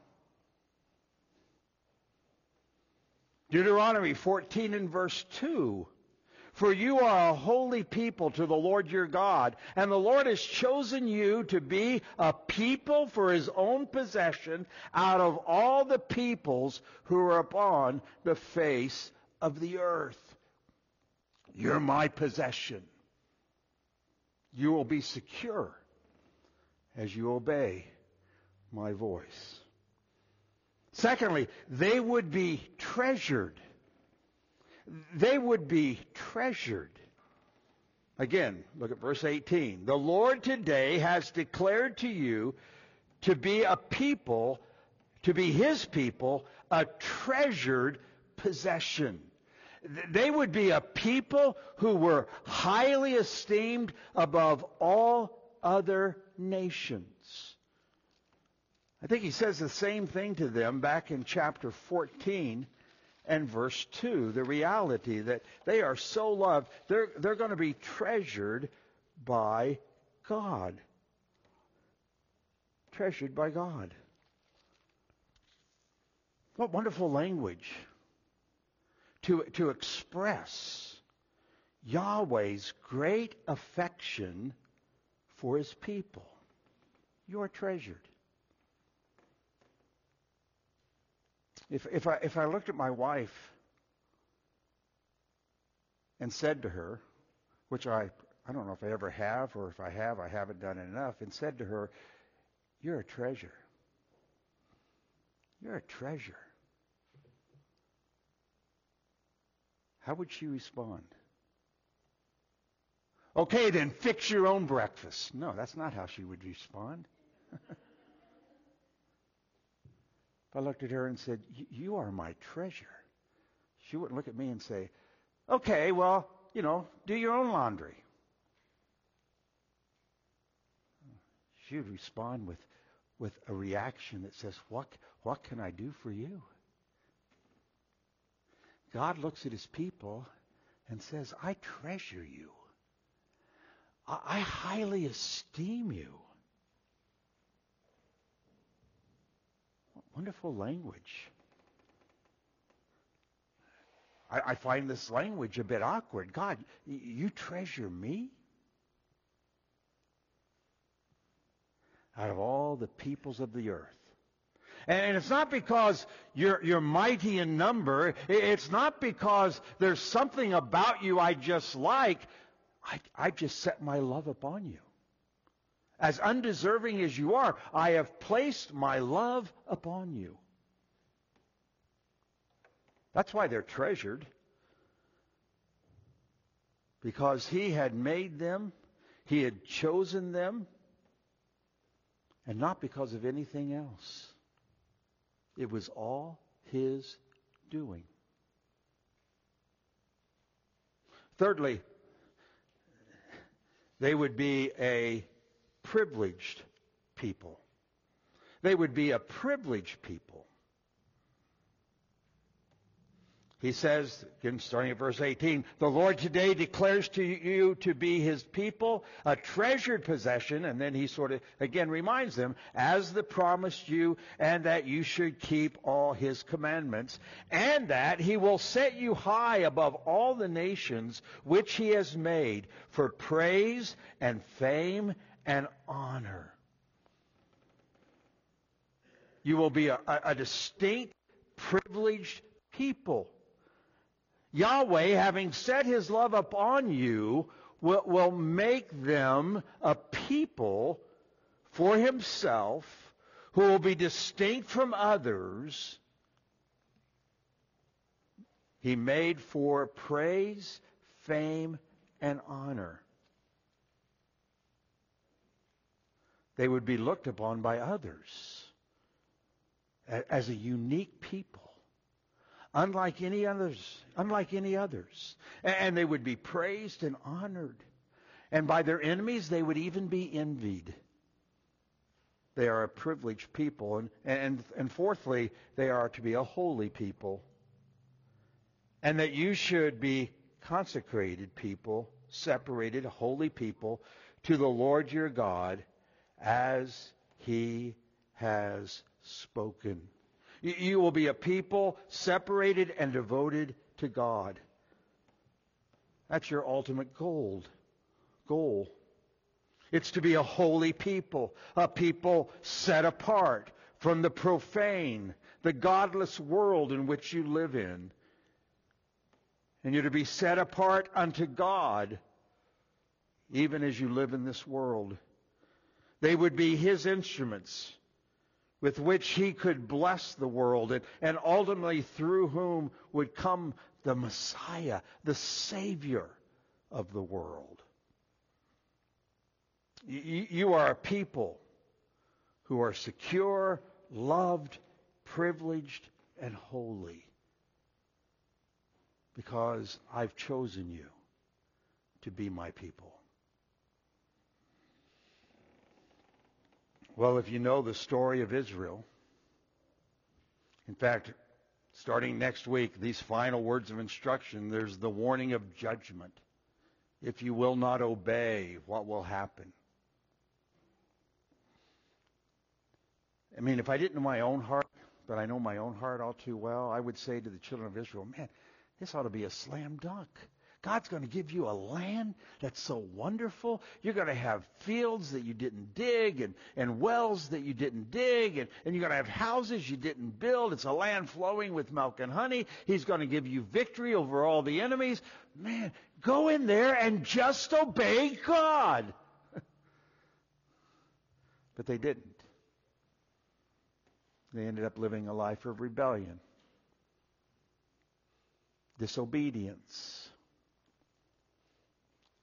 Deuteronomy 14 and verse 2 for you are a holy people to the Lord your God, and the Lord has chosen you to be a people for his own possession out of all the peoples who are upon the face of the earth. You're my possession. You will be secure as you obey my voice. Secondly, they would be treasured they would be treasured. Again, look at verse 18. The Lord today has declared to you to be a people, to be his people, a treasured possession. They would be a people who were highly esteemed above all other nations. I think he says the same thing to them back in chapter 14 and verse 2, the reality that they are so loved, they're, they're going to be treasured by God. Treasured by God. What wonderful language to, to express Yahweh's great affection for his people. You are treasured. If, if, I, if I looked at my wife and said to her, which I, I don't know if I ever have, or if I have, I haven't done it enough, and said to her, You're a treasure. You're a treasure. How would she respond? Okay, then fix your own breakfast. No, that's not how she would respond. If I looked at her and said, You are my treasure, she wouldn't look at me and say, Okay, well, you know, do your own laundry. She would respond with, with a reaction that says, what, what can I do for you? God looks at his people and says, I treasure you. I, I highly esteem you. Wonderful language. I, I find this language a bit awkward. God, you treasure me? Out of all the peoples of the earth. And it's not because you're, you're mighty in number. It's not because there's something about you I just like. I, I just set my love upon you. As undeserving as you are, I have placed my love upon you. That's why they're treasured. Because he had made them, he had chosen them, and not because of anything else. It was all his doing. Thirdly, they would be a privileged people. They would be a privileged people. He says, again starting at verse 18, the Lord today declares to you to be his people, a treasured possession, and then he sort of again reminds them, as the promised you, and that you should keep all his commandments, and that he will set you high above all the nations which he has made for praise and fame and honor. You will be a, a, distinct, privileged people. Yahweh, having set his love upon you, will, will make them a people for himself who will be distinct from others. He made for praise, fame, and honor. They would be looked upon by others as a unique people, unlike any others, unlike any others. And they would be praised and honored. And by their enemies, they would even be envied. They are a privileged people. And, and, and fourthly, they are to be a holy people. And that you should be consecrated people, separated, holy people, to the Lord your God as he has spoken. You will be a people separated and devoted to God. That's your ultimate goal. Goal. It's to be a holy people, a people set apart from the profane, the godless world in which you live in. And you're to be set apart unto God, even as you live in this world. They would be His instruments with which he could bless the world and, and ultimately through whom would come the Messiah, the Savior of the world. You, you are a people who are secure, loved, privileged, and holy because I've chosen you to be my people. Well, if you know the story of Israel, in fact, starting next week, these final words of instruction, there's the warning of judgment. If you will not obey, what will happen? I mean, if I didn't know my own heart, but I know my own heart all too well, I would say to the children of Israel, man, this ought to be a slam dunk. God's going to give you a land that's so wonderful. You're going to have fields that you didn't dig and, and wells that you didn't dig, and, and you're going to have houses you didn't build. It's a land flowing with milk and honey. He's going to give you victory over all the enemies. Man, go in there and just obey God. but they didn't. They ended up living a life of rebellion, disobedience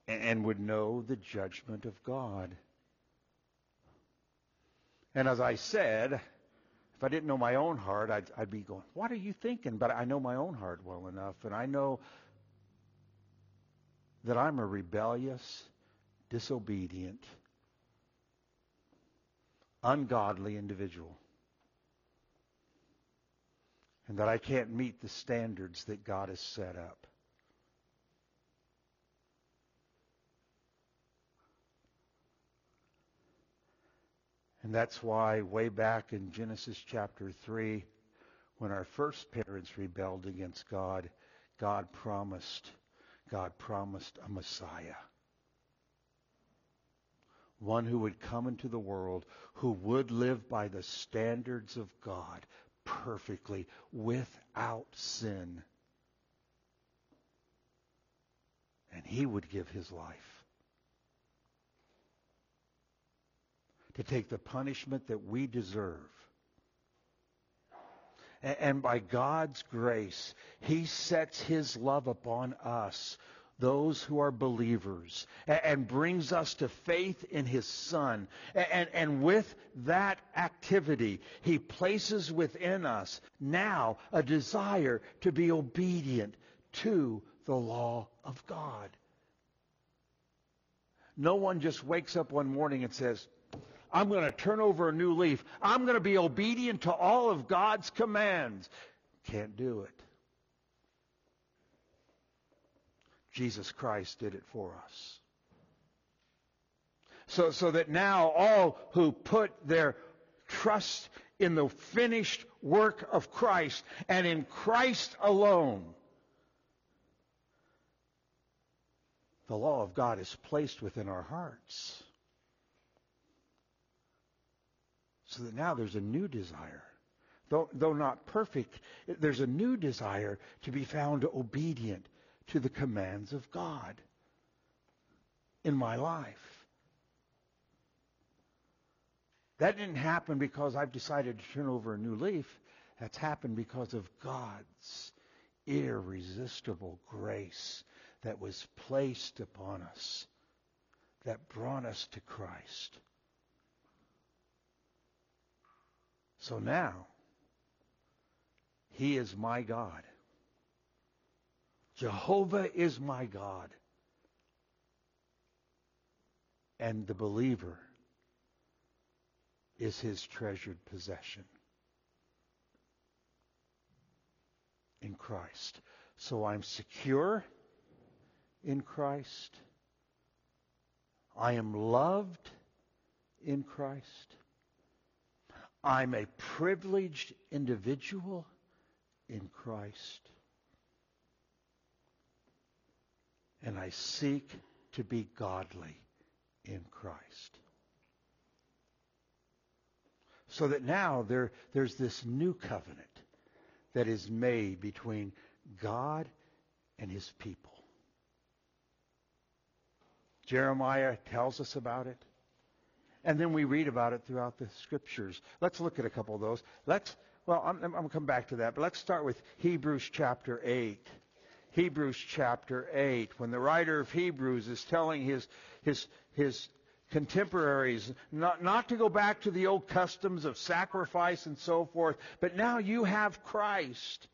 and would know the judgment of God. And as I said, if I didn't know my own heart, I'd, I'd, be going, What are you thinking? But I know my own heart well enough, and I know that I'm a rebellious, disobedient, ungodly individual. And that I can't meet the standards that God has set up. And that's why, way back in Genesis chapter 3, when our first parents rebelled against God, God promised, God promised a Messiah. One who would come into the world, who would live by the standards of God perfectly, without sin. And he would give his life to take the punishment that we deserve. And by God's grace, He sets His love upon us, those who are believers, and brings us to faith in His Son. And, and with that activity, He places within us now a desire to be obedient to the law of God. No one just wakes up one morning and says, I'm going to turn over a new leaf. I'm going to be obedient to all of God's commands. Can't do it. Jesus Christ did it for us. So, so that now all who put their trust in the finished work of Christ and in Christ alone, the law of God is placed within our hearts. So that now there's a new desire. Though, though not perfect, there's a new desire to be found obedient to the commands of God in my life. That didn't happen because I've decided to turn over a new leaf. That's happened because of God's irresistible grace that was placed upon us, that brought us to Christ. So now, He is my God. Jehovah is my God. And the believer is his treasured possession in Christ. So I'm secure in Christ. I am loved in Christ. I'm a privileged individual in Christ. And I seek to be godly in Christ. So that now there, there's this new covenant that is made between God and his people. Jeremiah tells us about it. And then we read about it throughout the scriptures. Let's look at a couple of those. Let's, well, I'm, I'm going to come back to that, but let's start with Hebrews chapter 8. Hebrews chapter 8, when the writer of Hebrews is telling his, his, his contemporaries not, not to go back to the old customs of sacrifice and so forth, but now you have Christ.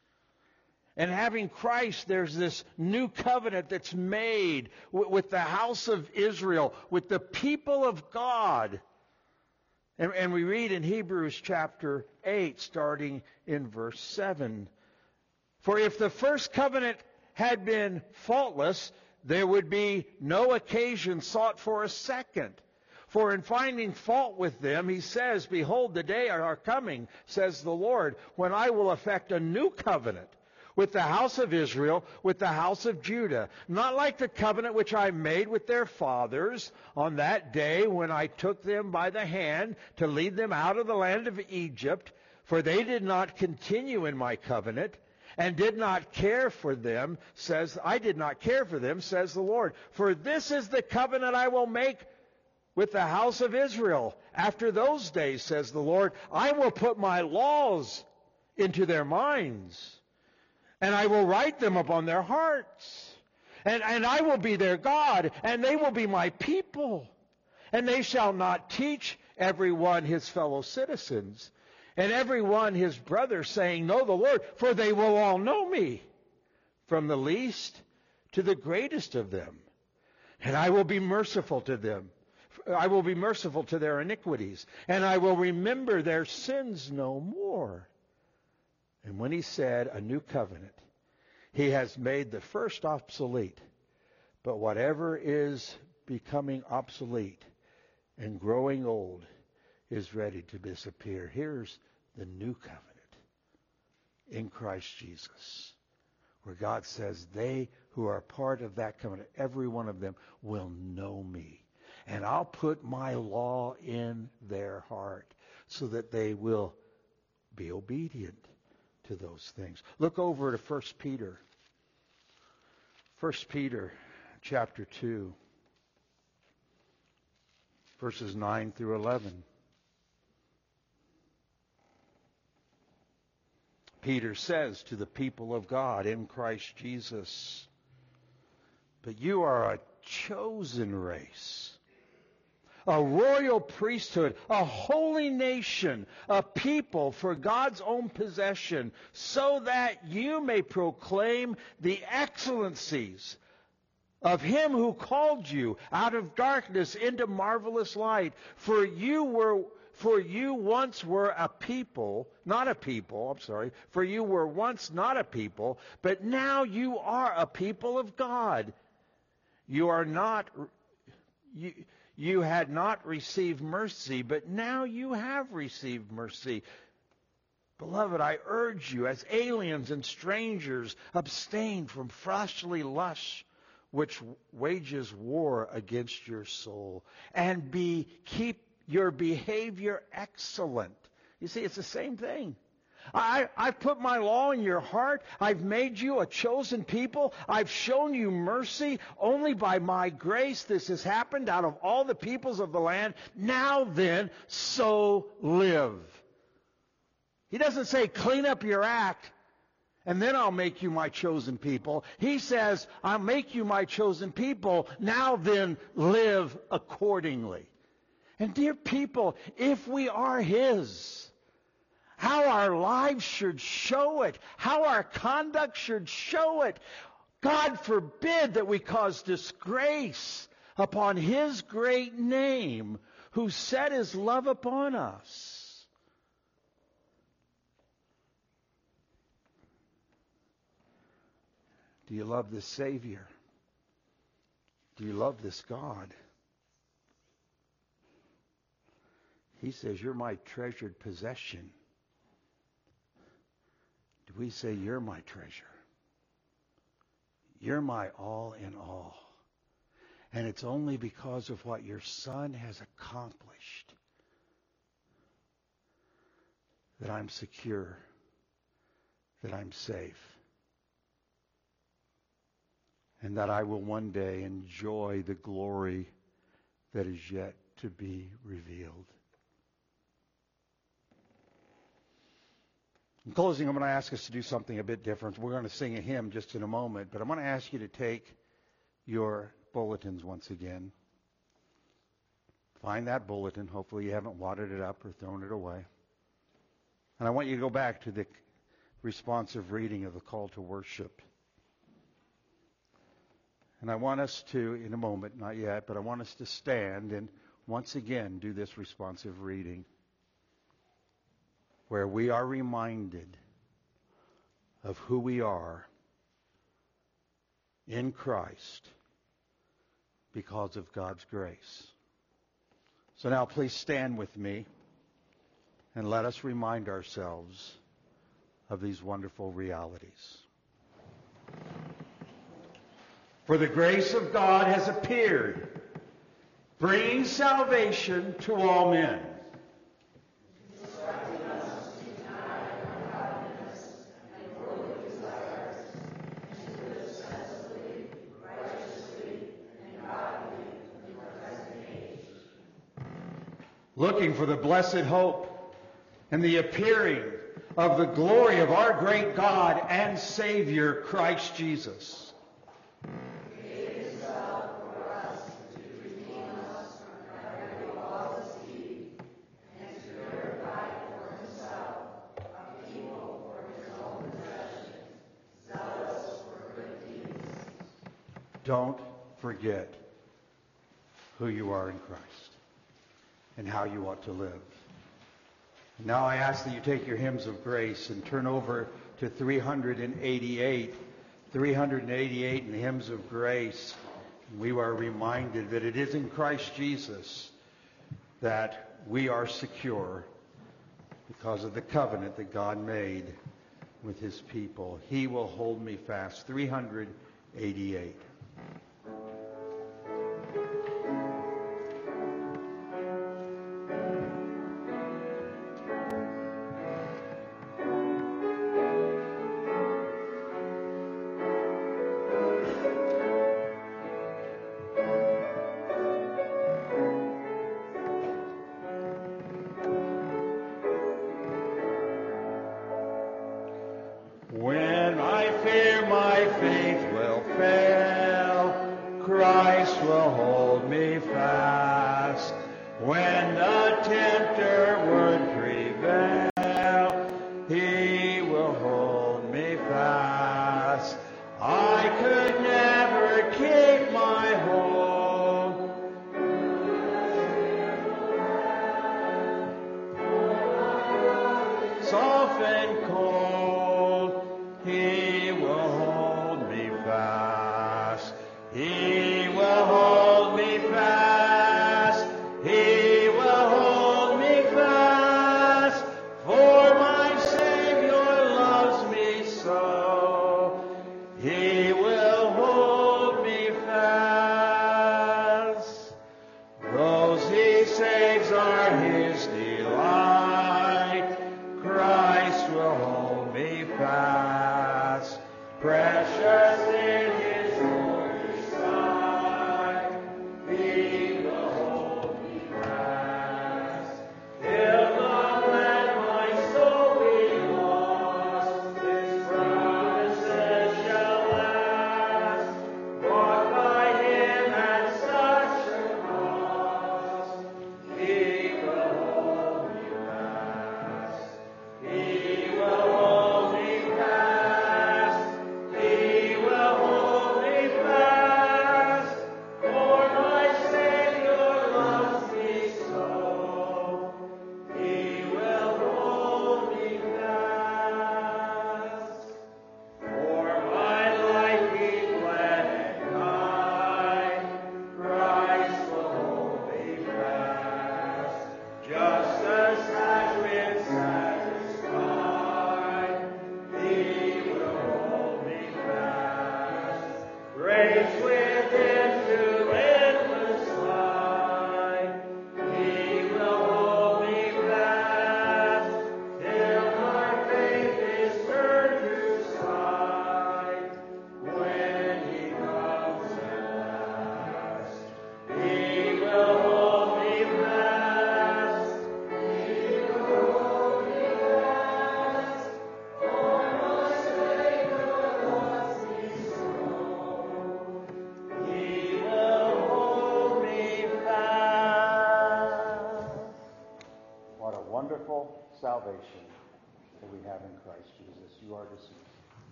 And having Christ, there's this new covenant that's made with the house of Israel, with the people of God. And, and, we read in Hebrews chapter 8, starting in verse 7. For if the first covenant had been faultless, there would be no occasion sought for a second. For in finding fault with them, he says, Behold, the day are coming, says the Lord, when I will effect a new covenant with the house of Israel, with the house of Judah, not like the covenant which I made with their fathers on that day when I took them by the hand to lead them out of the land of Egypt, for they did not continue in my covenant and did not care for them, says, I did not care for them, says the Lord. For this is the covenant I will make with the house of Israel. After those days, says the Lord, I will put my laws into their minds, and I will write them upon their hearts. And, and I will be their God, and they will be my people. And they shall not teach everyone his fellow citizens and every one his brother, saying, Know the Lord, for they will all know me, from the least to the greatest of them. And I will be merciful to them. I will be merciful to their iniquities, and I will remember their sins no more. And when he said a new covenant, he has made the first obsolete. But whatever is becoming obsolete and growing old is ready to disappear. Here's the new covenant in Christ Jesus, where God says, They who are part of that covenant, every one of them, will know me. And I'll put my law in their heart so that they will be obedient to those things. Look over to 1 Peter. 1 Peter chapter 2, verses 9 through 11. Peter says to the people of God in Christ Jesus. But you are a chosen race, a royal priesthood, a holy nation, a people for God's own possession, so that you may proclaim the excellencies of him who called you out of darkness into marvelous light. For you were for you once were a people, not a people, I'm sorry, for you were once not a people, but now you are a people of God. You are not, you, you had not received mercy, but now you have received mercy. Beloved, I urge you, as aliens and strangers, abstain from fleshly lusts which wages war against your soul, and be keep your behavior excellent. You see, it's the same thing. I, I've put my law in your heart. I've made you a chosen people. I've shown you mercy. Only by my grace this has happened out of all the peoples of the land. Now then, so live. He doesn't say clean up your act and then I'll make you my chosen people. He says, I'll make you my chosen people. Now then, live accordingly. And dear people, if we are His, how our lives should show it, how our conduct should show it. God forbid that we cause disgrace upon his great name who set his love upon us. Do you love this Savior? Do you love this God? He says, You're my treasured possession. Do we say, You're my treasure? You're my all in all. And it's only because of what your son has accomplished that I'm secure, that I'm safe, and that I will one day enjoy the glory that is yet to be revealed. In closing, I'm going to ask us to do something a bit different. We're going to sing a hymn just in a moment, but I'm going to ask you to take your bulletins once again. Find that bulletin. Hopefully, you haven't wadded it up or thrown it away. And I want you to go back to the responsive reading of the call to worship. And I want us to, in a moment, not yet, but I want us to stand and once again do this responsive reading where we are reminded of who we are in Christ because of God's grace. So now please stand with me and let us remind ourselves of these wonderful realities. For the grace of God has appeared, bringing salvation to all men. For the blessed hope and the appearing of the glory of our great God and Savior, Christ Jesus. Don't forget who you are in Christ and how you ought to live. Now I ask that you take your hymns of grace and turn over to 388. 388 in the hymns of grace. We are reminded that it is in Christ Jesus that we are secure because of the covenant that God made with his people. He will hold me fast. 388.